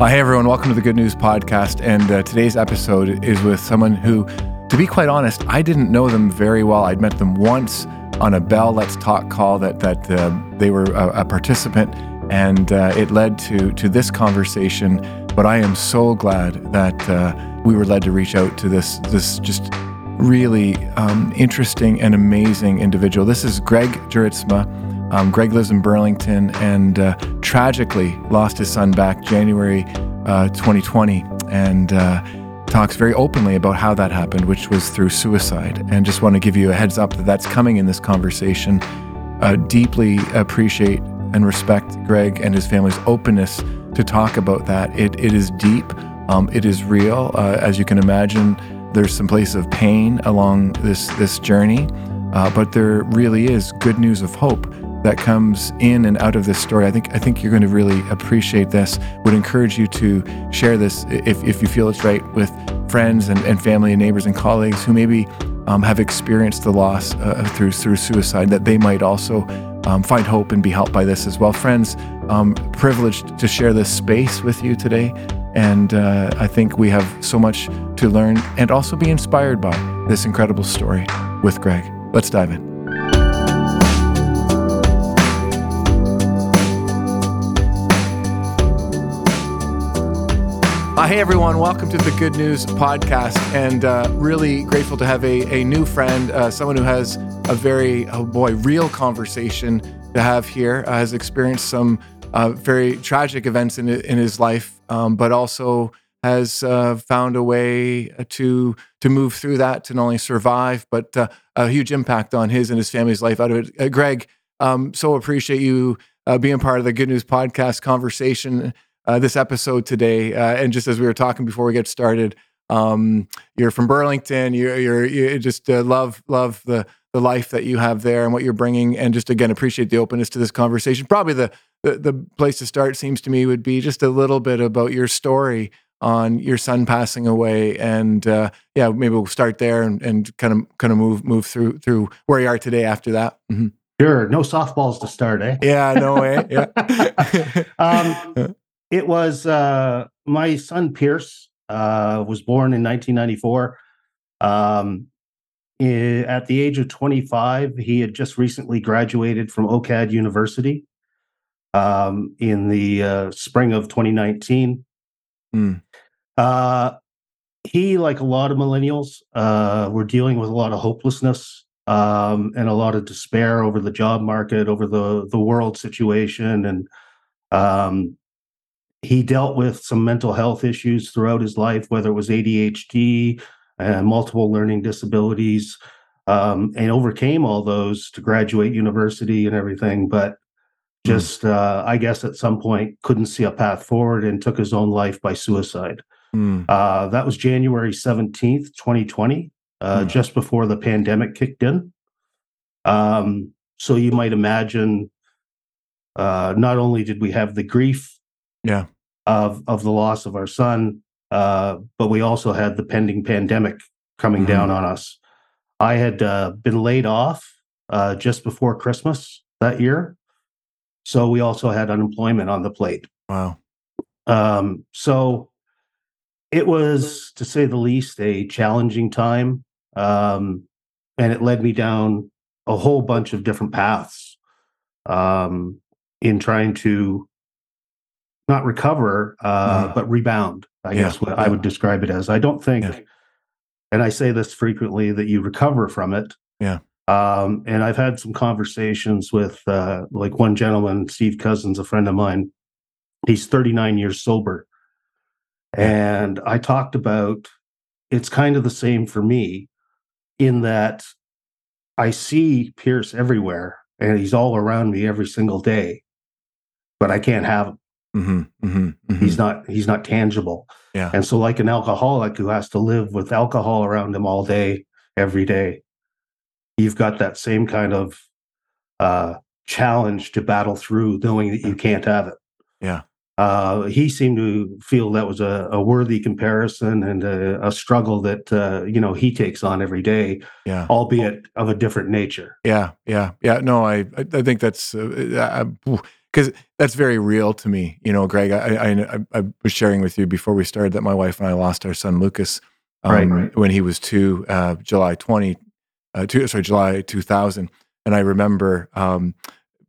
Uh, hey, everyone, welcome to the Good News Podcast. And uh, today's episode is with someone who, to be quite honest, I didn't know them very well. I'd met them once on a Bell Let's Talk call that, that uh, they were a, a participant, and uh, it led to, to this conversation. But I am so glad that uh, we were led to reach out to this, this just really um, interesting and amazing individual. This is Gregg Jorritsma. Um, Gregg lives in Burlington and uh, tragically lost his son back January uh, 2020 and uh, talks very openly about how that happened, which was through suicide. And just want to give you a heads up that that's coming in this conversation. Uh, deeply appreciate and respect Gregg and his family's openness to talk about that. It, it is deep, um, it is real. Uh, as you can imagine, there's some place of pain along this, this journey, uh, but there really is good news of hope that comes in and out of this story. I think I think you're going to really appreciate this. Would encourage you to share this if, if you feel it's right with friends and, and family and neighbors and colleagues who maybe um, have experienced the loss uh, through through suicide that they might also um, find hope and be helped by this as well. Friends, um, privileged to share this space with you today. And uh, I think we have so much to learn and also be inspired by this incredible story with Gregg. Let's dive in. Uh, hey everyone, welcome to the Good News Podcast, and uh, really grateful to have a, a new friend, uh, someone who has a very, oh boy, real conversation to have here. Uh, has experienced some uh, very tragic events in in his life, um, but also has uh, found a way to to move through that to not only survive, but a huge impact on his and his family's life out of it. Gregg, um, so appreciate you being part of the Good News Podcast conversation uh, this episode today. Uh, and just as we were talking before we get started, um, you're from Burlington. You're, you're you just uh, love love the the life that you have there and what you're bringing, and just again appreciate the openness to this conversation. Probably the the, the place to start seems to me would be just a little bit about your story on your son passing away, and uh, yeah, maybe we'll start there and, and kind of kind of move move through through where you are today after that. Mm-hmm. Sure, no softballs to start, eh? Yeah, no way. Yeah. um, it was uh, my son Pierce uh, was born in 1994. Um, at the age of 25, he had just recently graduated from OCAD University um, in the uh, spring of 2019. Mm. Uh, he, like a lot of millennials, uh, were dealing with a lot of hopelessness um, and a lot of despair over the job market, over the the world situation, and um, he dealt with some mental health issues throughout his life, whether it was ADHD and multiple learning disabilities, um, and overcame all those to graduate university and everything. But hmm. just, mm. uh, I guess, at some point couldn't see a path forward and took his own life by suicide. Mm. Uh, that was January 17th, 2020, uh, mm. just before the pandemic kicked in. Um, so you might imagine uh, not only did we have the grief yeah. of of the loss of our son uh, but we also had the pending pandemic coming mm-hmm. down on us. I had uh, been laid off uh, just before christmas that year so we also had unemployment on the plate. Wow. Um, so it was to say the least a challenging time um, and it led me down a whole bunch of different paths um, in trying to not recover, uh, mm. but rebound. I yeah. guess what yeah. I would describe it as. I don't think, yeah. and I say this frequently, that you recover from it. Yeah. Um, and I've had some conversations with, uh, like one gentleman, Steve Cousins, a friend of mine. He's 39 years sober, and I talked about it's kind of the same for me, in that I see Pierce everywhere, and he's all around me every single day, but I can't have him. Mm-hmm, mm-hmm, mm-hmm. He's not he's not tangible. Yeah. And so like an alcoholic who has to live with alcohol around him all day, every day, you've got that same kind of uh, challenge to battle through, knowing that you can't have it. Yeah. Uh, he seemed to feel that was a, a worthy comparison and a, a struggle that uh, you know he takes on every day, yeah, albeit of a different nature. Yeah, yeah, yeah. No, I I think that's uh, uh because that's very real to me. You know, Gregg, I, I, I was sharing with you before we started that my wife and I lost our son Lucas um, right, right. when he was two, uh, July twenty, uh, two, sorry, July two thousand, and I remember um,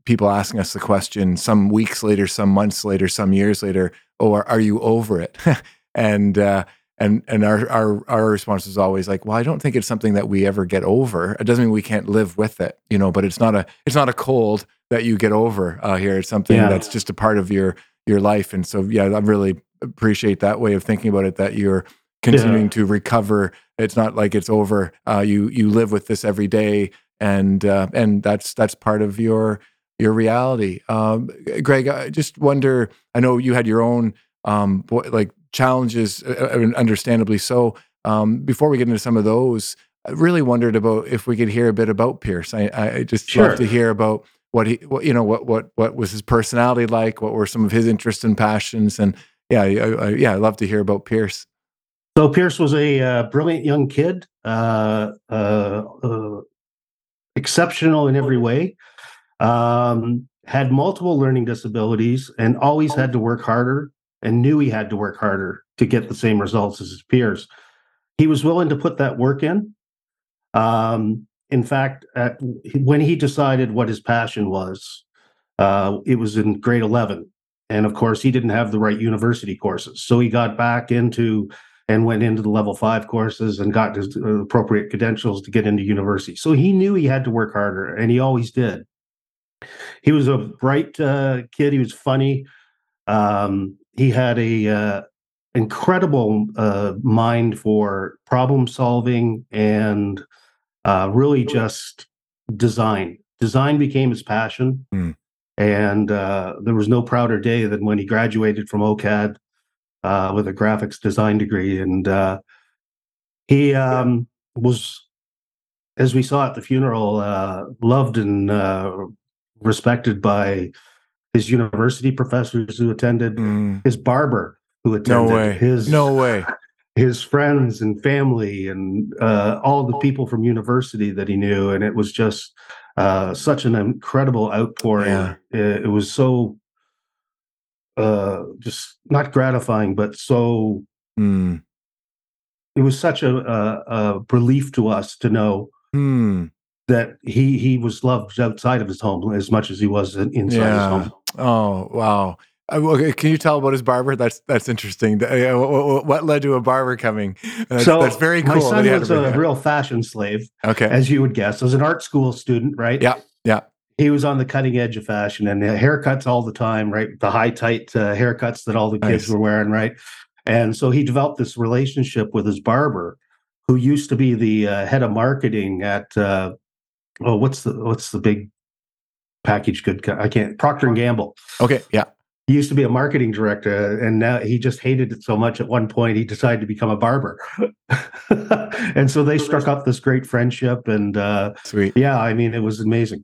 people asking us the question some weeks later, some months later, some years later, "Oh, are, are you over it?" and uh, and and our, our our response is always like well i don't think it's something that we ever get over. It doesn't mean we can't live with it you know but it's not a it's not a cold that you get over uh, here. It's something yeah. that's just a part of your your life. And so yeah i really appreciate that way of thinking about it that you're continuing yeah. to recover. It's not like it's over. Uh, you you live with this every day and uh, and that's that's part of your your reality. Um, gregg i just wonder i know you had your own um, like challenges, uh, uh understandably so. Um, before we get into some of those, I really wondered about if we could hear a bit about Pierce. I, I just sure. love to hear about what he, what, you know, what what what was his personality like? What were some of his interests and passions? And yeah, I, I, yeah, I love to hear about Pierce. So Pierce was a uh, brilliant young kid, uh, uh, uh exceptional in every way. Um, had multiple learning disabilities and always had to work harder and knew he had to work harder to get the same results as his peers. He was willing to put that work in. Um, in fact, at, when he decided what his passion was, uh, it was in grade 11. And of course, he didn't have the right university courses. So he got back into and went into the level five courses and got his uh, appropriate credentials to get into university. So he knew he had to work harder, and he always did. He was a bright uh, kid. He was funny. Um, he had a uh, incredible uh, mind for problem solving and uh, really just design. Design became his passion, mm. and uh, there was no prouder day than when he graduated from OCAD uh, with a graphics design degree. And uh, he um, was, as we saw at the funeral, loved and respected by his university professors who attended, mm. his barber who attended, no way. his no way, his friends and family, and uh, all the people from university that he knew, and it was just uh, such an incredible outpouring. Yeah. It, it, was so uh, just not gratifying, but so. Mm. It was such a, a, a, relief to us to know mm that he he was loved outside of his home as much as he was inside yeah. his home. Oh wow! Uh, can you tell about his barber? That's that's interesting. Uh, what led to a barber coming? That's, so that's very cool. My son was a real fashion slave. Okay, as you would guess, as an art school student, right? Yeah, yeah. He was on the cutting edge of fashion and haircuts all the time, right? The high tight uh, haircuts that all the kids nice. were wearing, right? And so he developed this relationship with his barber, who used to be the uh, head of marketing at uh, oh, what's the what's the big package good? I can't Procter and Gamble. Okay, yeah. He used to be a marketing director, and now he just hated it so much. At one point, he decided to become a barber, and so they struck up this great friendship. And uh, sweet, yeah, I mean, it was amazing.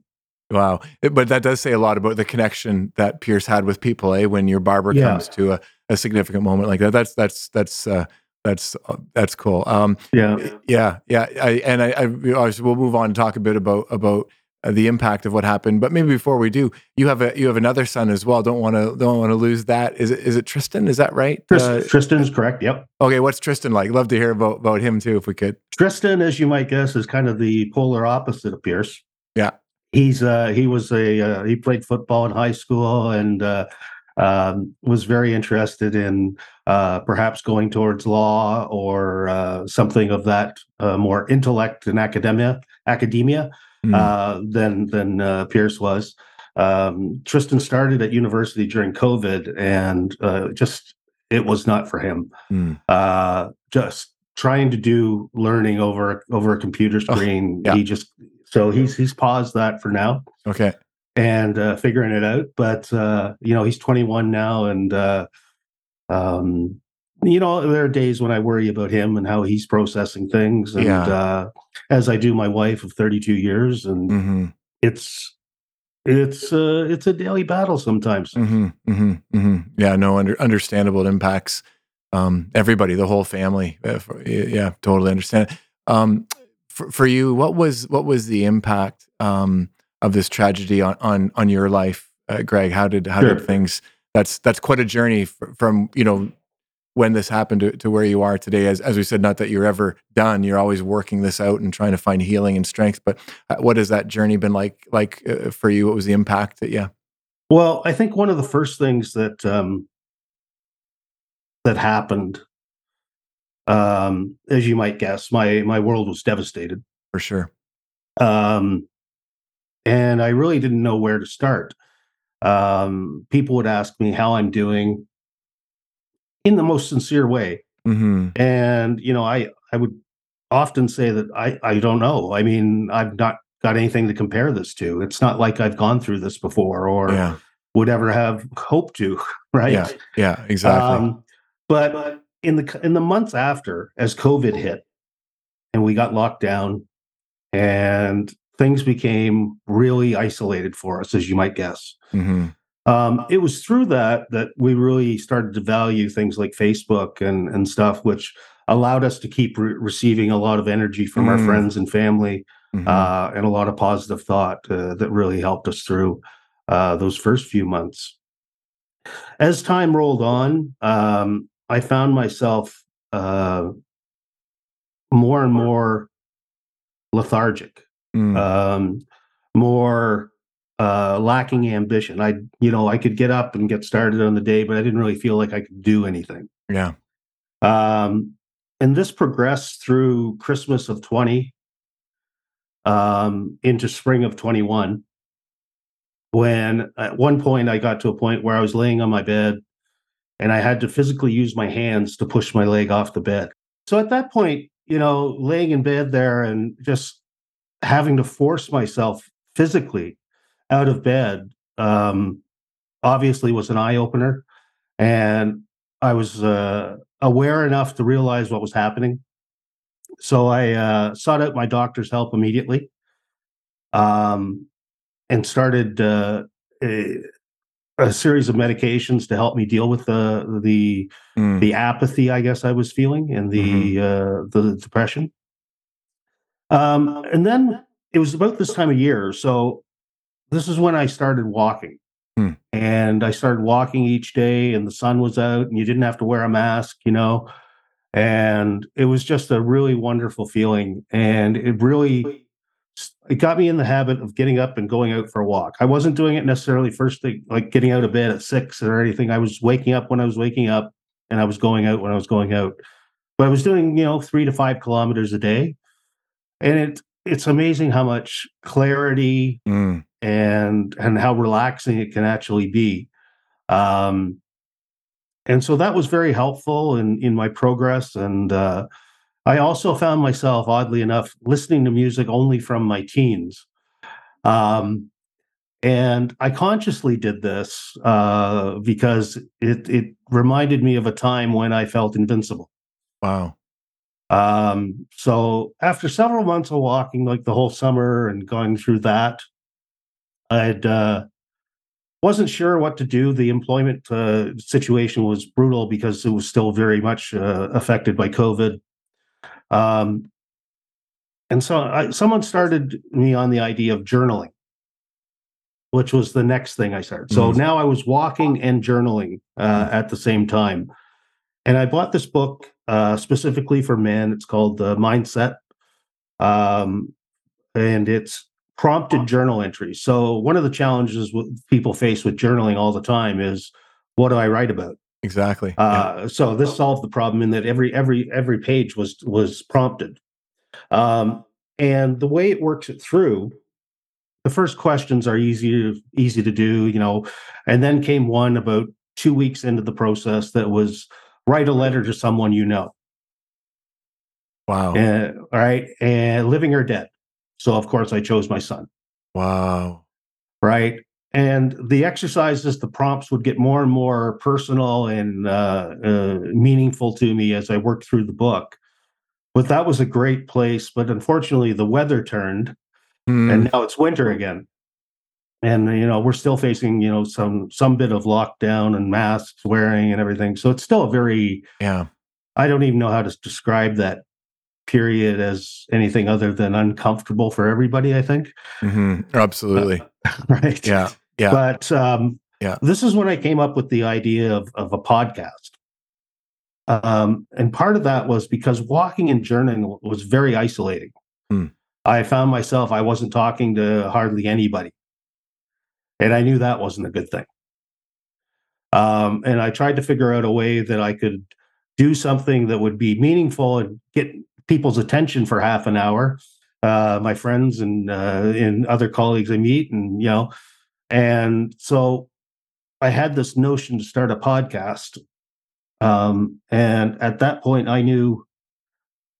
Wow, but that does say a lot about the connection that Pierce had with people. Eh, when your barber yeah. comes to a, a significant moment like that, that's that's that's uh, that's uh, that's cool. Um, yeah, yeah, yeah. I, and I, I, we'll move on and talk a bit about about uh, the impact of what happened. But maybe before we do, you have a you have another son as well. Don't want to don't want to lose that. Is it is it Tristan? Is that right? uh, Tristan's correct. Yep. Okay, what's Tristan like? Love to hear about about him too, if we could. Tristan, as you might guess, is kind of the polar opposite of Pierce. Yeah. He's uh he was a uh, he played football in high school and uh um, was very interested in uh, perhaps going towards law or uh, something of that uh, more intellect and academia academia mm. than than uh, Pierce was. Um, Tristan started at university during COVID, and uh, just it was not for him. Mm. just trying to do learning over over a computer oh, screen, oh, yeah. he just so he's he's paused that for now. Okay and uh, figuring it out. But uh, you know, he's 21 now, and uh, um, you know, there are days when I worry about him and how he's processing things, and yeah. Uh, as I do my wife of 32 years, and mm-hmm. it's it's uh, it's a daily battle sometimes. Mm-hmm, mm-hmm, mm-hmm. yeah, no, under, understandable. It impacts um, everybody, the whole family. Uh, yeah, totally understand. Um, for, for you, what was what was the impact? Um, of this tragedy on on on your life uh, Gregg? How did how Sure. did things? That's that's quite a journey from you know when this happened to, to where you are today. As as we said, not that you're ever done. You're always working this out and trying to find healing and strength. But uh, what has that journey been like like uh, for you? What was the impact? That, yeah. Well, I think one of the first things that um, that happened, um, as you might guess, my my world was devastated, For sure. um, and I really didn't know where to start. Um, people would ask me how I'm doing in the most sincere way, hmm and you know, I I would often say that I I don't know. I mean, I've not got anything to compare this to. It's not like I've gone through this before or Yeah. would ever have hoped to, right? Yeah. Yeah. Exactly. Um, but in the in the months after, as COVID hit, and we got locked down, and things became really isolated for us, as you might guess. hmm Um, it was through that that we really started to value things like Facebook and and stuff, which allowed us to keep re- receiving a lot of energy from our Mm. friends and family, hmm uh, and a lot of positive thought uh, that really helped us through uh, those first few months. As time rolled on, um, I found myself uh, more and more lethargic, Mm. um, more uh, lacking ambition. I, you know, I could get up and get started on the day, but I didn't really feel like I could do anything. yeah. Um, and this progressed through Christmas of 20 um, into spring of 21. When at one point I got to a point where I was laying on my bed and I had to physically use my hands to push my leg off the bed. So at that point, you know, laying in bed there and just having to force myself physically out of bed um, obviously was an eye opener. And I was uh, aware enough to realize what was happening. So I uh, sought out my doctor's help immediately um, and started uh, a, a series of medications to help me deal with the the Mm. the apathy I guess I was feeling and the uh, the depression. Um, and then it was about this time of year, so this is when I started walking. Hmm. And I started walking each day, and the sun was out, and you didn't have to wear a mask, you know. And it was just a really wonderful feeling, and it really it got me in the habit of getting up and going out for a walk. I wasn't doing it necessarily first thing, like getting out of bed at six or anything. I was waking up when I was waking up, and I was going out when I was going out. But I was doing, you know, three to five kilometers a day, and it it's amazing how much clarity Mm. And and how relaxing it can actually be. Um, and so that was very helpful in in my progress. And uh, I also found myself, oddly enough, listening to music only from my teens. Um, and I consciously did this uh, because it it reminded me of a time when I felt invincible. Wow. Um, so after several months of walking, like the whole summer and going through that, I'd uh, wasn't sure what to do. The employment uh, situation was brutal because it was still very much uh, affected by COVID. Um, and so I, someone started me on the idea of journaling, which was the next thing I started. So Mhm. now I was walking and journaling uh, at the same time. And I bought this book uh, specifically for men. It's called The Mindset. Um, and it's prompted journal entries. So one of the challenges people face with journaling all the time is what do I write about? Exactly. Yeah. Uh, so this solved the problem in that every every every page was was prompted, um, and the way it works it through, the first questions are easy to easy to do, you know, and then came one about two weeks into the process that was write a letter to someone you know, Wow. uh, all right, and living or dead. So of course I chose my son. Wow. right? And the exercises, the prompts would get more and more personal and uh, uh, meaningful to me as I worked through the book. But that was a great place. But unfortunately, the weather turned, Mm. and now it's winter again. And you know we're still facing you know some some bit of lockdown and masks wearing and everything. So it's still a very yeah. I don't even know how to describe that period as anything other than uncomfortable for everybody. I think hmm Absolutely. right. Yeah. Yeah. But um, Yeah. this is when I came up with the idea of, of a podcast. Um, and part of that was because walking and journaling was very isolating. Hmm. I found myself, I wasn't talking to hardly anybody. And I knew that wasn't a good thing. Um, and I tried to figure out a way that I could do something that would be meaningful and get people's attention for half an hour. Uh, my friends and uh, and other colleagues I meet, and you know, and so I had this notion to start a podcast. Um, and at that point, I knew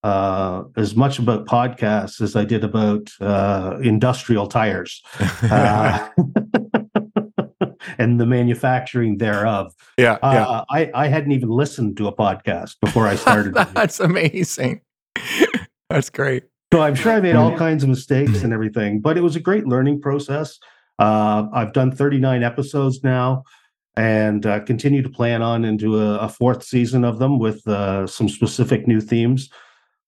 uh, as much about podcasts as I did about uh, industrial tires. Uh, and the manufacturing thereof. yeah, yeah. Uh, I, I hadn't even listened to a podcast before I started. That's amazing. That's great. so I'm sure I made all kinds of mistakes and everything, but it was a great learning process. Uh, I've done 39 episodes now and uh, continue to plan on into a, a fourth season of them with uh, some specific new themes.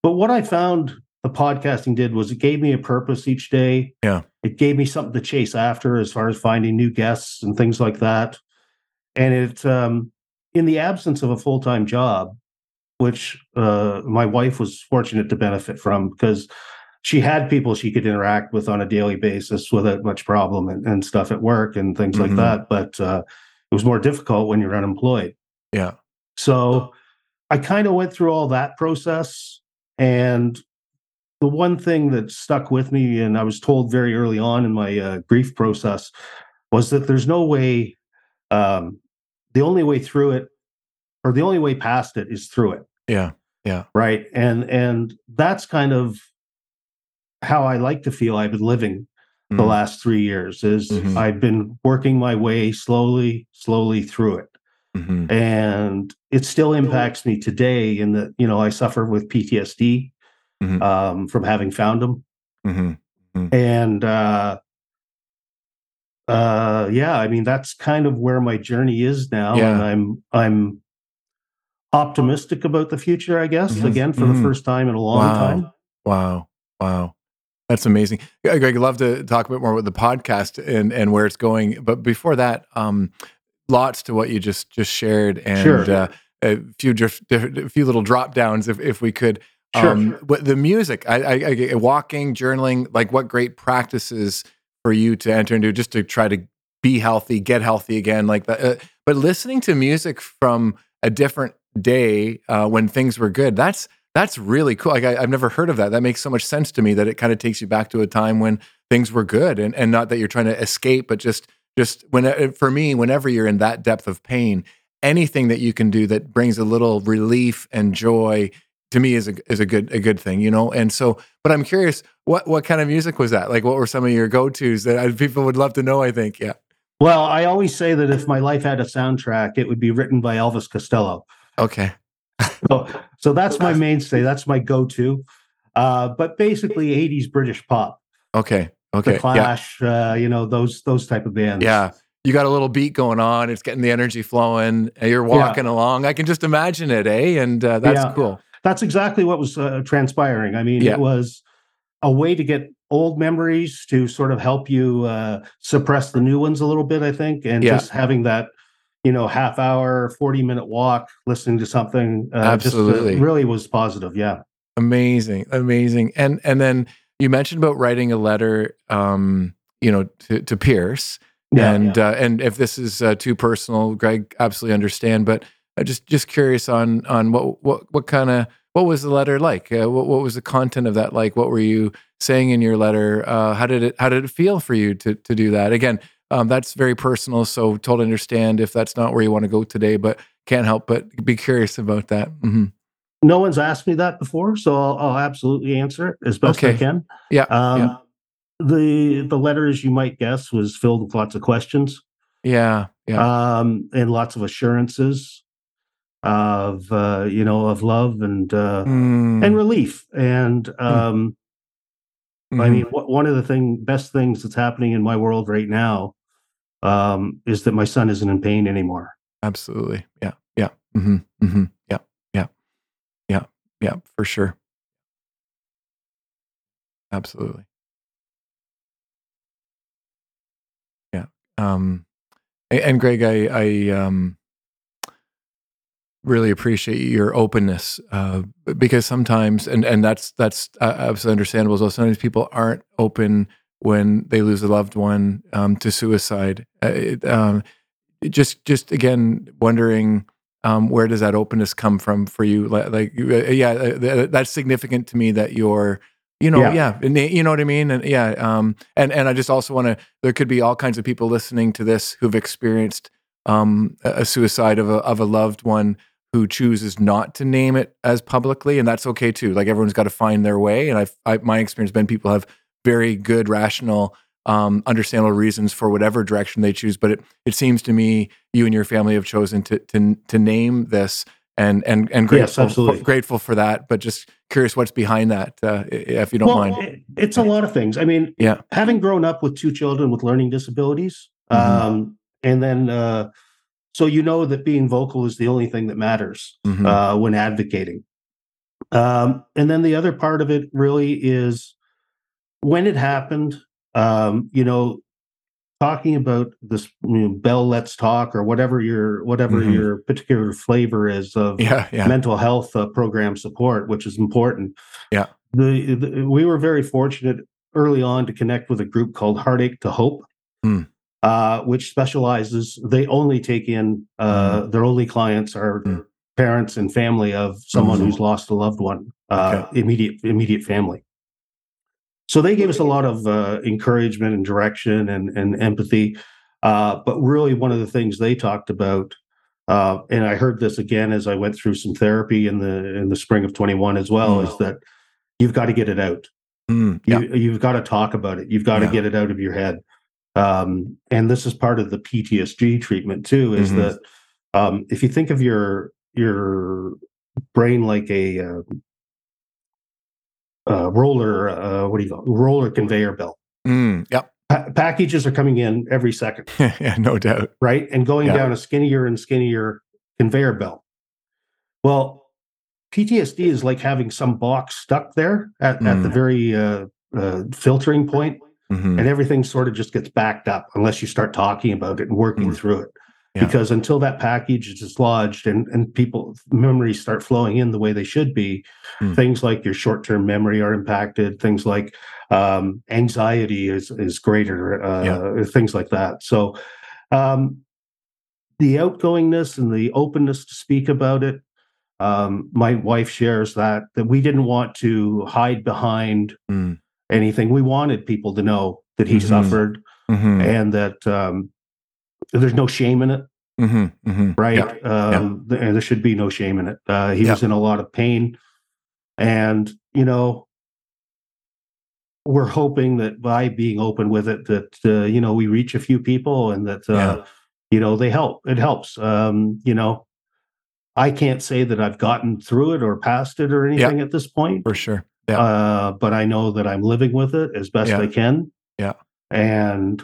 But what I found the podcasting did was it gave me a purpose each day. Yeah. It gave me something to chase after as far as finding new guests and things like that. And it, um, in the absence of a full time job, which uh, my wife was fortunate to benefit from because she had people she could interact with on a daily basis without much problem and, and stuff at work and things Mhm. like that. But uh, it was more difficult when you're unemployed. Yeah. So I kind of went through all that process. And the one thing that stuck with me, and I was told very early on in my uh, grief process, was that there's no way, um, the only way through it, or the only way past it is through it Yeah. Yeah. Right and and that's kind of how i like to feel i've been living the Mm. last three years is Mhm. i've been working my way slowly slowly through it Mhm. and it still impacts me today in that you know i suffer with ptsd Mhm. um, from having found them Mhm. and uh uh yeah i mean that's kind of where my journey is now and i'm i'm optimistic about the future i guess Mhm. again for Mhm. the first time in a long Wow. time Wow. Wow. That's amazing. Gregg, I'd love to talk a bit more about the podcast and, and where it's going. But before that, um, lots to what you just just shared and Sure. uh, a few diff, diff, a few little drop downs if, if we could. Sure. Um, but the music, I, I, I, walking, journaling, like what great practices for you to enter into just to try to be healthy, get healthy again, like that. Uh, but listening to music from a different day uh, when things were good, that's that's really cool. Like I, I've never heard of that. That makes so much sense to me that it kind of takes you back to a time when things were good, and and not that you're trying to escape, but just just when uh, for me, whenever you're in that depth of pain, anything that you can do that brings a little relief and joy to me is a is a good a good thing, you know. And so, but I'm curious, what what kind of music was that? Like, what were some of your go tos that I, people would love to know? I think, yeah. Well, I always say that if my life had a soundtrack, it would be written by Elvis Costello. Okay. So, so that's my mainstay. That's my go-to. Uh, but basically, '80s British pop, Okay. Okay. The yeah. Clash, uh, you know those those type of bands. Yeah. You got a little beat going on. It's getting the energy flowing. and You're walking along. I can just imagine it, eh? And uh, that's Yeah. cool. that's exactly what was uh, transpiring. I mean, Yeah. it was a way to get old memories to sort of help you uh, suppress the new ones a little bit. I think, and Yeah. just having that, you know, half hour, forty minute walk, listening to something, uh, just, uh, Absolutely. really was positive. Yeah. Amazing, amazing. And and then you mentioned about writing a letter, um, you know, to, to Pierce. Yeah. and Uh, and if this is uh, too personal, Gregg, absolutely understand. But uh, just just curious on on what what what kind of what was the letter like? Uh, what what was the content of that like? What were you saying in your letter? Uh, how did it how did it feel for you to to do that? Again, um, that's very personal, so totally understand if that's not where you want to go today. But can't help but be curious about that. hmm no one's asked me that before, so I'll, I'll absolutely answer it as best I Okay. can. Yeah, Um, yeah. The the letter, as you might guess, was filled with lots of questions yeah, yeah. um, and lots of assurances of uh, you know of love and uh, Mm, and relief. And um, I mhm. mean, one of the thing best things that's happening in my world right now um, is that my son isn't in pain anymore. Absolutely. Yeah. Yeah. hmm hmm Yeah. Yeah. Yeah. Yeah. For sure. Absolutely. Yeah. Um, and Gregg, I, I um, really appreciate your openness uh, because sometimes, and and that's that's uh, absolutely understandable. So sometimes people aren't open when they lose a loved one um, to suicide. Uh, it, um, just just again wondering um, where does that openness come from for you? Like, like uh, yeah, uh, that's significant to me that you're you know yeah, yeah you know what i mean and yeah um and and i just also want to there could be all kinds of people listening to this who've experienced um a suicide of a of a loved one who chooses not to name it as publicly and that's okay too like everyone's got to find their way and i've I, my experience been people have very good rational um, understandable reasons for whatever direction they choose. But it, it seems to me you and your family have chosen to to, to name this and and and grateful, yes, for, grateful for that. But just curious, what's behind that, uh, if you don't well, mind? It's a lot of things. I mean, yeah, having grown up with two children with learning disabilities, mm-hmm. um, and then uh, so you know that being vocal is the only thing that matters mm-hmm. uh, when advocating. Um, and then the other part of it really is when it happened um, you know, talking about this you know, Bell Let's Talk or whatever your whatever mm-hmm. your particular flavor is of yeah, yeah. mental health uh, program support, which is important. Yeah, the, the, we were very fortunate early on to connect with a group called Heartache to Hope. Mm. Uh, which specializes they only take in uh, mm. their only clients are mm. parents and family of someone mm-hmm. who's lost a loved one uh, okay. immediate immediate family so they gave us a lot of uh, encouragement and direction and, and empathy. Uh, but really, one of the things they talked about, uh, and I heard this again as I went through some therapy in the in the spring of 21 as well, mm. is that you've got to get it out. Mm, yeah. you, have got to talk about it. You've got yeah. to get it out of your head. Um, and this is part of the PTSD treatment too. Is mm-hmm. that um, if you think of your your brain like a uh, uh, roller, uh, what do you call it? roller conveyor belt. Mm, yep. Pa- packages are coming in every second. yeah, no doubt. Right. And going down a skinnier and skinnier conveyor belt. Well, PTSD is like having some box stuck there at, mm. at the mm. very uh, uh, filtering point, mm-hmm. and everything sort of just gets backed up unless you start talking about it and working mm. through it yeah. because until that package is dislodged and, and people memories start flowing in the way they should be mm. things like your short-term memory are impacted things like um, anxiety is is greater uh, yeah. things like that so um, the outgoingness and the openness to speak about it um, my wife shares that that we didn't want to hide behind mm. anything we wanted people to know that he mm-hmm. suffered mm-hmm. and that um, there's no shame in it. Mm-hmm, mm-hmm. Right. Um, yeah. There should be no shame in it. Uh, he was in a lot of pain. And, you know, we're hoping that by being open with it, that, uh, you know, we reach a few people and that, uh, you know, they help. It helps. Um, you know, I can't say that I've gotten through it or past it or anything at this point. For sure. Yeah. Uh, but I know that I'm living with it as best I can. Yeah. And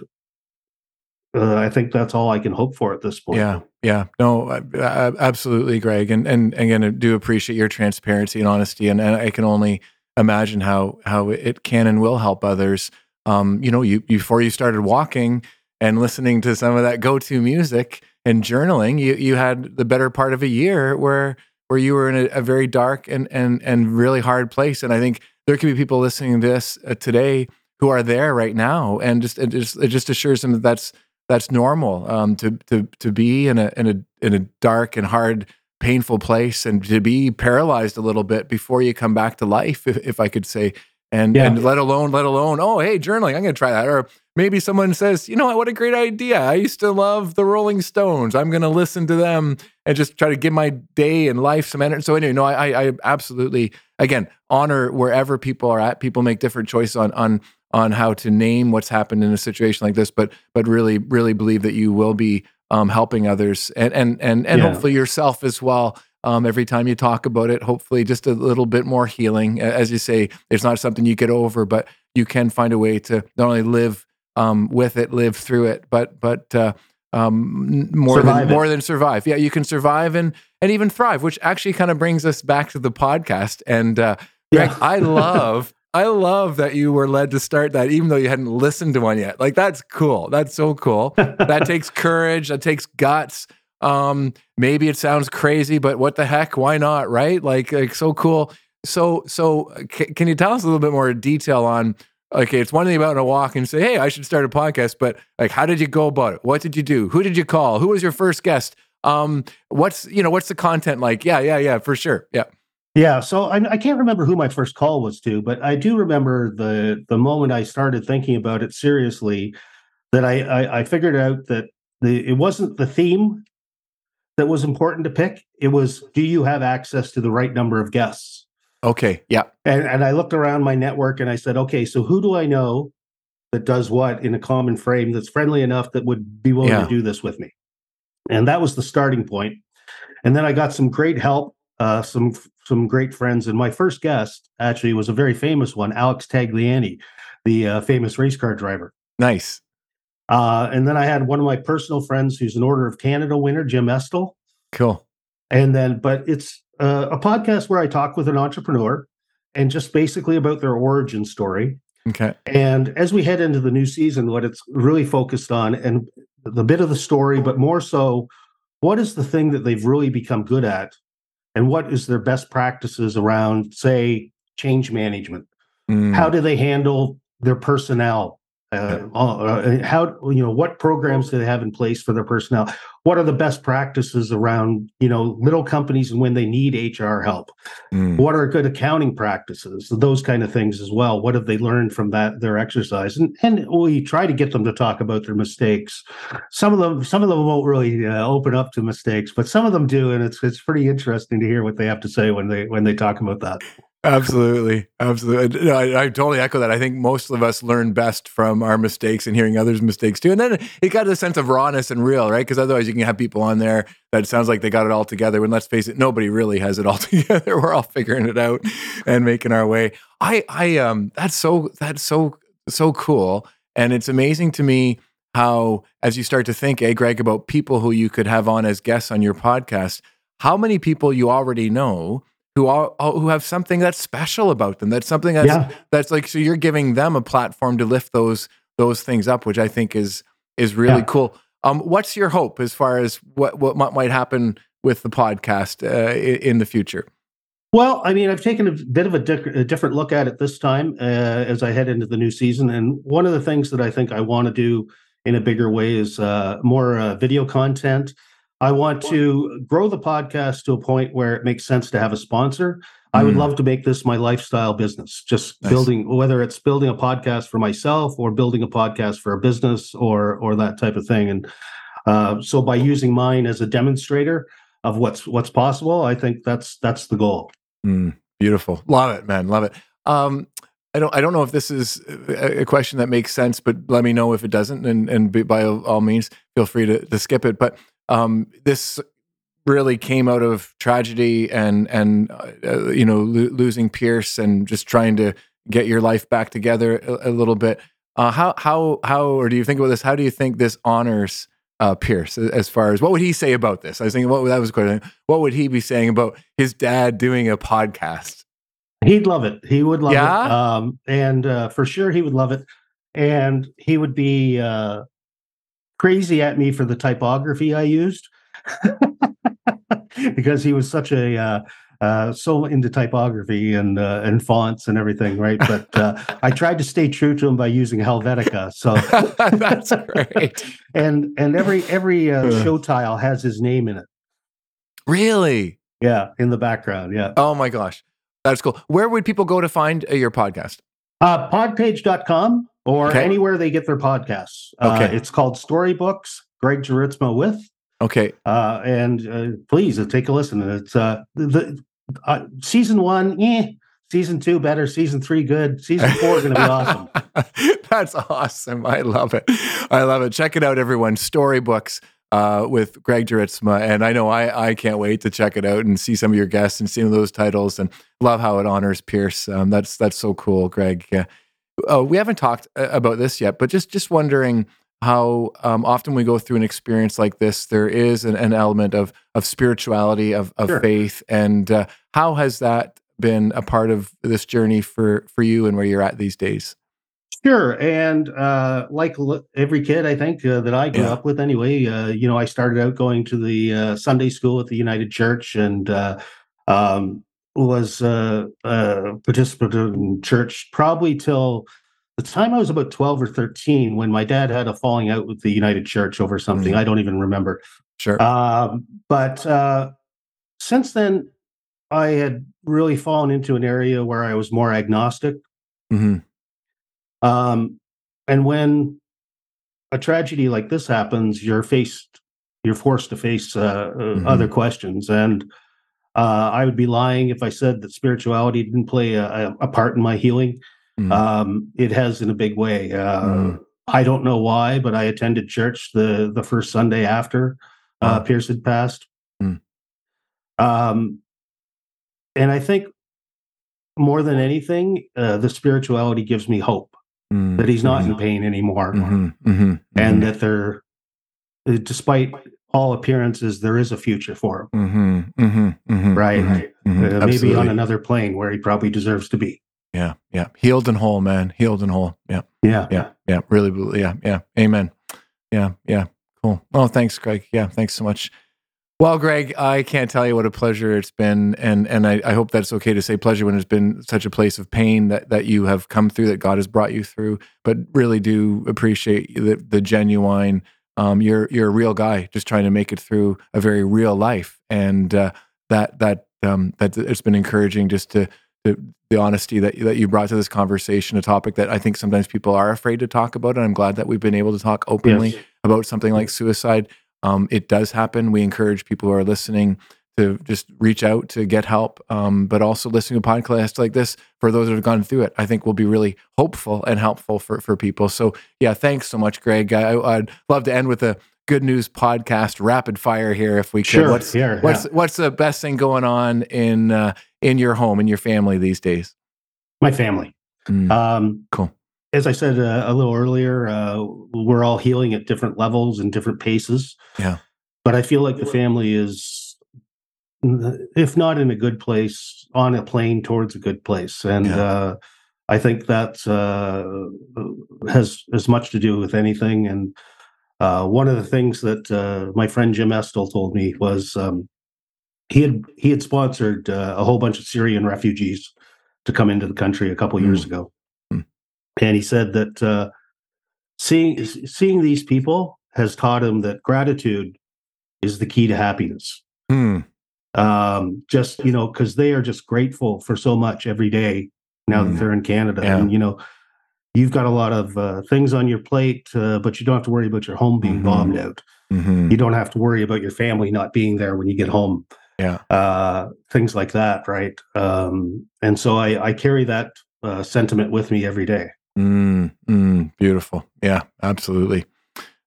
uh, I think that's all I can hope for at this point. Yeah, yeah, no, absolutely, Gregg, and and again, I do appreciate your transparency and honesty, and, and I can only imagine how how it can and will help others. Um, you know, you before you started walking and listening to some of that go-to music and journaling, you you had the better part of a year where where you were in a, a very dark and and and really hard place, and I think there could be people listening to this uh, today who are there right now, and just it just it just assures them that that's that's normal um, to to to be in a in a in a dark and hard painful place and to be paralyzed a little bit before you come back to life if, if i could say. And yeah. and let alone let alone oh hey journaling i'm going to try that. Or maybe someone says you know what? What a great idea. I used to love the rolling stones. I'm going to listen to them and just try to give my day and life some energy so anyway no i i absolutely again honor wherever people are at. People make different choices on on on how to name what's happened in a situation like this, but but really really believe that you will be um, helping others and and and and yeah. hopefully yourself as well. Um, every time you talk about it, hopefully just a little bit more healing. As you say, it's not something you get over, but you can find a way to not only live um, with it, live through it, but but uh, um, more survive than it. more than survive. Yeah, you can survive and and even thrive, which actually kind of brings us back to the podcast. And uh, Gregg, yeah. I love I love that you were led to start that, even though you hadn't listened to one yet. Like that's cool. That's so cool. that takes courage. That takes guts. Um, maybe it sounds crazy, but what the heck? Why not? Right? Like, like so cool. So, so uh, c- can you tell us a little bit more detail on? Okay, it's one thing about a walk and say, "Hey, I should start a podcast," but like, how did you go about it? What did you do? Who did you call? Who was your first guest? Um, what's you know, what's the content like? Yeah, yeah, yeah, for sure. Yeah. Yeah, so I, I, can't remember who my first call was to, but I do remember the the moment I started thinking about it seriously. That I I, I figured out that the it wasn't the theme that was important to pick. It was do you have access to the right number of guests? Okay, yeah. And and I looked around my network and I said, okay, so who do I know that does what in a common frame that's friendly enough that would be willing yeah. to do this with me? And that was the starting point. And then I got some great help, uh, some some great friends. And my first guest actually was a very famous one, Alex Tagliani, the uh, famous race car driver. Nice. Uh, and then I had one of my personal friends who's an Order of Canada winner, Jim Estill. Cool. And then, but it's uh, a podcast where I talk with an entrepreneur and just basically about their origin story. Okay. And as we head into the new season, what it's really focused on and the bit of the story, but more so, what is the thing that they've really become good at and what is their best practices around say change management mm. how do they handle their personnel uh, uh, how you know what programs do they have in place for their personnel? What are the best practices around you know little companies and when they need hr help? Mm. what are good accounting practices? Those kind of things as well. What have they learned from that their exercise? And and we try to get them to talk about their mistakes. Some of them some of them won't really uh, open up to mistakes but some of them do and it's it's pretty interesting to hear what they have to say when they when they talk about that absolutely. Absolutely. No, I, I, totally echo that. I think most of us learn best from our mistakes and hearing others mistakes too. And then it got a sense of rawness and real right? Because otherwise you can have people on there that sounds like they got it all together when let's face it nobody really has it all together. We're all figuring it out and making our way. I i um that's so that's so so cool. And it's amazing to me how as you start to think hey gregg about people who you could have on as guests on your podcast how many people you already know who are who have something that's special about them. That's something that's yeah. that's like so you're giving them a platform to lift those those things up, which I think is is really yeah. cool. Um, what's your hope as far as what what might happen with the podcast uh, in the future? Well, I mean, I've taken a bit of a, di- a different look at it this time uh, as I head into the new season, and one of the things that I think I want to do in a bigger way is uh, more uh, video content. I want to grow the podcast to a point where it makes sense to have a sponsor. I would mm. love to make this my lifestyle business, just nice. building whether it's building a podcast for myself or building a podcast for a business or or that type of thing. And uh, so by using mine as a demonstrator of what's what's possible, I think that's that's the goal. Mm, beautiful, love it, man, love it. Um, I don't I don't know if this is a question that makes sense, but let me know if it doesn't, and and by all means, feel free to, to skip it. But um, this really came out of tragedy and and uh, you know lo- losing Pierce and just trying to get your life back together a, a little bit. Uh, how how how or do you think about this? How do you think this honors uh, Pierce as far as what would he say about this? I was thinking what that was question. What would he be saying about his dad doing a podcast? He'd love it. He would love yeah? it. Um, and uh, for sure, he would love it. And he would be uh, crazy at me for the typography I used because he was such a uh, uh, so into typography and uh, and fonts and everything, right? But uh, I tried to stay true to him by using Helvetica. So that's great. and and every every uh, show tile has his name in it. Really? Yeah, in the background. Yeah. Oh my gosh, that's cool. Where would people go to find uh, your podcast? Uh, podpage.com or okay. anywhere they get their podcasts. Uh, okay. Uh, it's called Storybooks, Gregg Jorritsma with. Okay. Uh, and uh, please uh, take a listen. It's uh, the uh, season one, eh, season two better, season three good, season four going to be awesome. That's awesome. I love it. I love it. Check it out, everyone. Storybooks. Uh, with Gregg Jorritsma. And I know I, I can't wait to check it out and see some of your guests and see those titles and love how it honors Pierce. Um, that's that's so cool, Gregg. Yeah. Oh, we haven't talked uh, about this yet, but just just wondering how um, often we go through an experience like this, there is an, an element of of spirituality, of, of sure. faith, and uh, how has that been a part of this journey for for you and where you're at these days? Sure, and uh, like every kid, I think uh, that I grew yeah. up with, anyway. Uh, you know, I started out going to the uh, Sunday school at the United Church, and uh, um, was a participant in church probably till the time I was about twelve or thirteen, when my dad had a falling out with the United Church over something. Mm-hmm. I don't even remember. Sure, um, but uh, since then, I had really fallen into an area where I was more agnostic. Mm-hmm um, and when a tragedy like this happens, you're faced, you're forced to face uh, uh, mm-hmm. other questions. And uh, I would be lying if I said that spirituality didn't play a, a part in my healing. Mm-hmm. Um, it has in a big way. Uh, mm-hmm. I don't know why, but I attended church the the first Sunday after uh, Pierce had passed. Mm. Um, and I think more than anything, uh, the spirituality gives me hope mm, that he's not mm-hmm. in pain anymore, mm-hmm, mm-hmm, and mm-hmm. that they're despite all appearances, there is a future for him. Mm-hmm, mm-hmm, right? Uh, maybe on another plane where he probably deserves to be. Yeah, yeah. Healed and whole, man. Healed and whole. Yeah. Yeah. Yeah. Yeah. Really, yeah. Yeah. Amen. Yeah. Yeah. Cool. Oh, thanks, Gregg. Yeah. Thanks so much. Well, Gregg, I can't tell you what a pleasure it's been, and and I, I hope that's okay to say pleasure when it's been such a place of pain that that you have come through, that God has brought you through. But really do appreciate the the genuine. Um, you're you're a real guy, just trying to make it through a very real life, and uh, that that um, that it's been encouraging just to, to the honesty that that you brought to this conversation, a topic that I think sometimes people are afraid to talk about, and I'm glad that we've been able to talk openly yes. about something like suicide um, it does happen. We encourage people who are listening to just reach out to get help, um, but also listening to podcasts like this for those that have gone through it. I think will be really hopeful and helpful for for people. So yeah, thanks so much, Gregg. I, would love to end with a good news podcast rapid fire here if we could. Sure, what's here, what's yeah. what's the best thing going on in uh, in your home in your family these days? My family. Mm, um, cool as I said uh, a little earlier, uh, we're all healing at different levels and different paces. Yeah. But I feel like the family is, if not in a good place, on a plane towards a good place. And yeah. uh, I think that uh, has as much to do with anything. And uh, one of the things that uh, my friend Jim Estill told me was um, he had he had sponsored a whole bunch of Syrian refugees to come into the country a couple mm. years ago and he said that uh, seeing seeing these people has taught him that gratitude is the key to happiness. Hmm. Um, just you know, because they are just grateful for so much every day now that hmm. they're in Canada, yeah. and you know, you've got a lot of uh, things on your plate, uh, but you don't have to worry about your home being mm-hmm. bombed out. Mm-hmm. You don't have to worry about your family not being there when you get home. Yeah, uh, things like that, right? Um, and so I, I carry that uh, sentiment with me every day. Mm, mm, beautiful. Yeah, absolutely.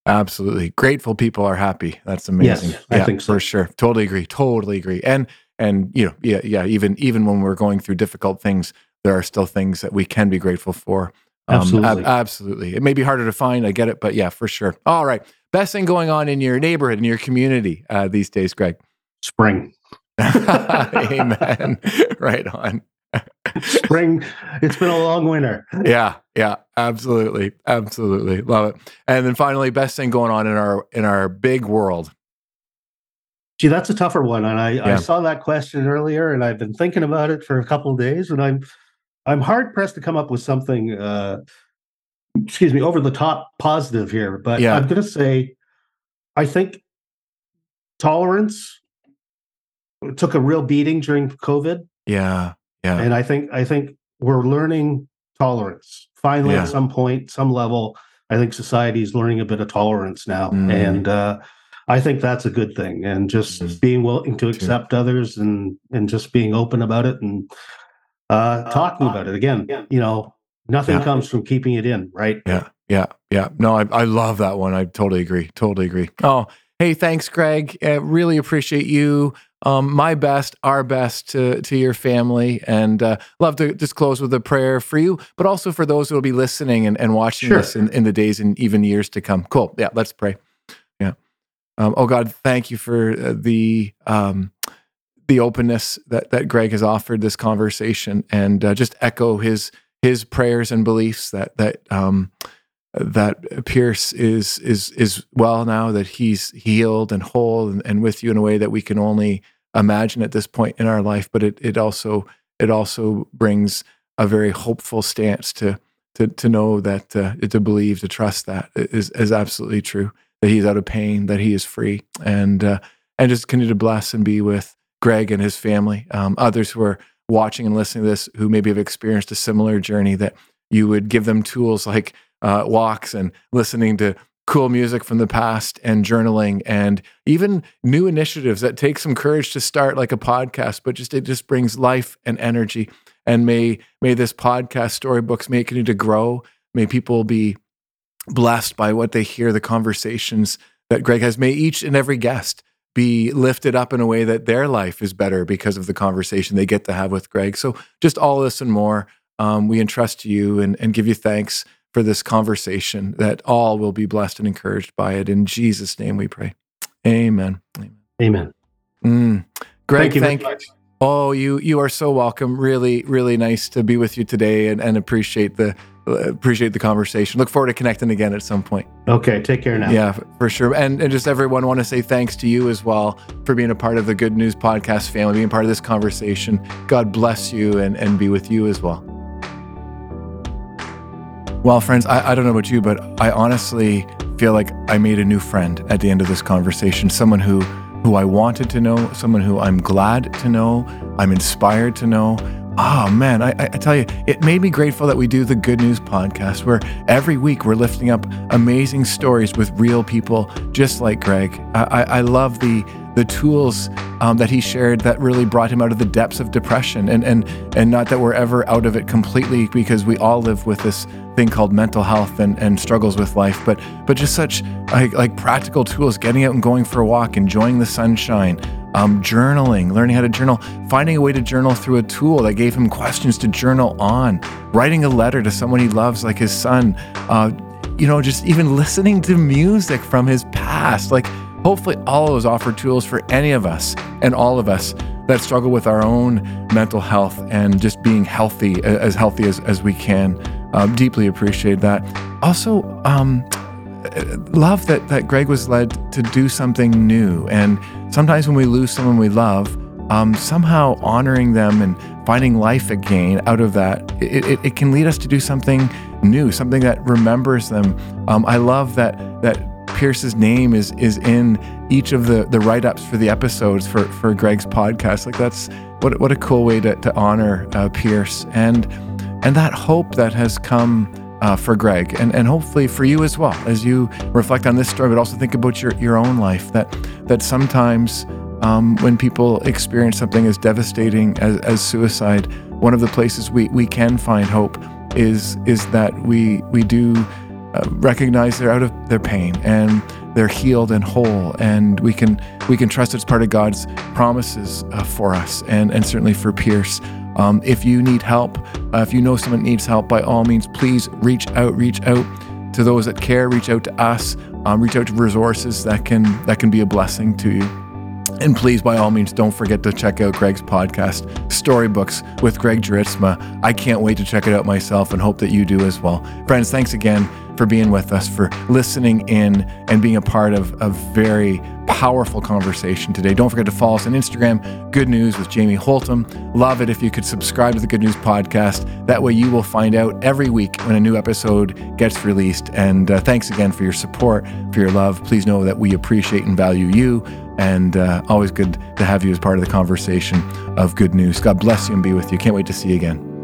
Absolutely. Grateful people are happy. That's amazing. Yes, I think so. For sure. Totally agree. Totally agree. And and you know, yeah, yeah, even even when we're going through difficult things, there are still things that we can be grateful for. Um, absolutely. Ab- absolutely. It may be harder to find, I get it, but yeah, for sure. All right. Best thing going on in your neighborhood, in your community uh, these days, Gregg? Spring. Amen. right on. Spring. It's been a long winter. Yeah, yeah, absolutely, absolutely, love it. And then finally, best thing going on in our in our big world. Gee, that's a tougher one, and I, yeah. I saw that question earlier, and I've been thinking about it for a couple of days, and I'm I'm hard pressed to come up with something. Uh, excuse me, over the top positive here, but yeah. I'm going to say, I think tolerance took a real beating during COVID. Yeah. Yeah. And I think I think we're learning tolerance. Finally, yeah. at some point, some level, I think society is learning a bit of tolerance now. Mm. And uh, I think that's a good thing. And just mm. being willing to accept others and and just being open about it and uh, talking about it. Again, you know, nothing yeah. comes from keeping it in, right? Yeah. Yeah. Yeah. No, I, I love that one. I totally agree. Totally agree. Oh, hey, thanks, Gregg. Uh, really appreciate you um, my best, our best to, to your family. And uh, love to just close with a prayer for you, but also for those who will be listening and, and watching sure. this in, in the days and even years to come. Cool. Yeah, let's pray. Yeah. Um, oh God, thank you for uh, the um, the openness that that Gregg has offered this conversation, and uh, just echo his his prayers and beliefs that that um, that Pierce is is is well now, that he's healed and whole and, and with you in a way that we can only imagine at this point in our life. But it it also it also brings a very hopeful stance to to to know that uh, to believe to trust that is is absolutely true that he's out of pain that he is free and uh, and just continue to bless and be with Gregg and his family um, others who are watching and listening to this who maybe have experienced a similar journey that you would give them tools like uh, walks and listening to cool music from the past and journaling and even new initiatives that take some courage to start like a podcast but just it just brings life and energy. And may may this podcast storybooks may continue to grow. May people be blessed by what they hear the conversations that gregg has. May each and every guest be lifted up in a way that their life is better because of the conversation they get to have with gregg. So just all this and more um, we entrust to you and, and give you thanks for this conversation, that all will be blessed and encouraged by it. In Jesus' name we pray. Amen. Amen. Mm. Gregg, thank you. Thank, much. Oh, you you are so welcome. Really, really nice to be with you today, and, and appreciate the uh, appreciate the conversation. Look forward to connecting again at some point. Okay, take care now. Yeah, for sure. And and just everyone want to say thanks to you as well for being a part of the Good News Podcast family, being part of this conversation. God bless you and and be with you as well. Well, friends, I, I don't know about you, but I honestly feel like I made a new friend at the end of this conversation. Someone who who I wanted to know, someone who I'm glad to know, I'm inspired to know. Oh man, I, I, tell you, it made me grateful that we do the Good News podcast, where every week we're lifting up amazing stories with real people, just like Gregg. I, I love the the tools um, that he shared that really brought him out of the depths of depression, and and and not that we're ever out of it completely, because we all live with this thing called mental health and, and struggles with life, but but just such like, like practical tools, getting out and going for a walk, enjoying the sunshine, um, journaling, learning how to journal, finding a way to journal through a tool that gave him questions to journal on, writing a letter to someone he loves, like his son, uh, you know, just even listening to music from his past. Like, hopefully, all of those offer tools for any of us and all of us that struggle with our own mental health and just being healthy, as healthy as, as we can. Um, deeply appreciate that. Also, um, love that that Gregg was led to do something new. And sometimes when we lose someone we love, um, somehow honoring them and finding life again out of that, it, it, it, can lead us to do something new, something that remembers them. Um, I love that that Pierce's name is is in each of the the write ups for the episodes for for Gregg's podcast. Like that's what what a cool way to to honor uh, Pierce and and that hope that has come uh, for Gregg and, and hopefully for you as well as you reflect on this story, but also think about your, your own life that that sometimes um, when people experience something as devastating as, as suicide, one of the places we, we can find hope is is that we we do recognize they're out of their pain and they're healed and whole and we can we can trust it's part of God's promises uh, for us and and certainly for Pierce um, if you need help, uh, if you know someone needs help, by all means, please reach out. Reach out to those that care. Reach out to us. Um, reach out to resources that can that can be a blessing to you. And please, by all means, don't forget to check out Gregg's podcast, Storybooks with Gregg Jorritsma. I can't wait to check it out myself and hope that you do as well. Friends, thanks again for being with us, for listening in and being a part of a very powerful conversation today. Don't forget to follow us on Instagram, Good News with Jamie Holtom. Love it if you could subscribe to the Good News podcast. That way you will find out every week when a new episode gets released. And uh, thanks again for your support, for your love. Please know that we appreciate and value you. And uh, always good to have you as part of the conversation of good news. God bless you and be with you. Can't wait to see you again.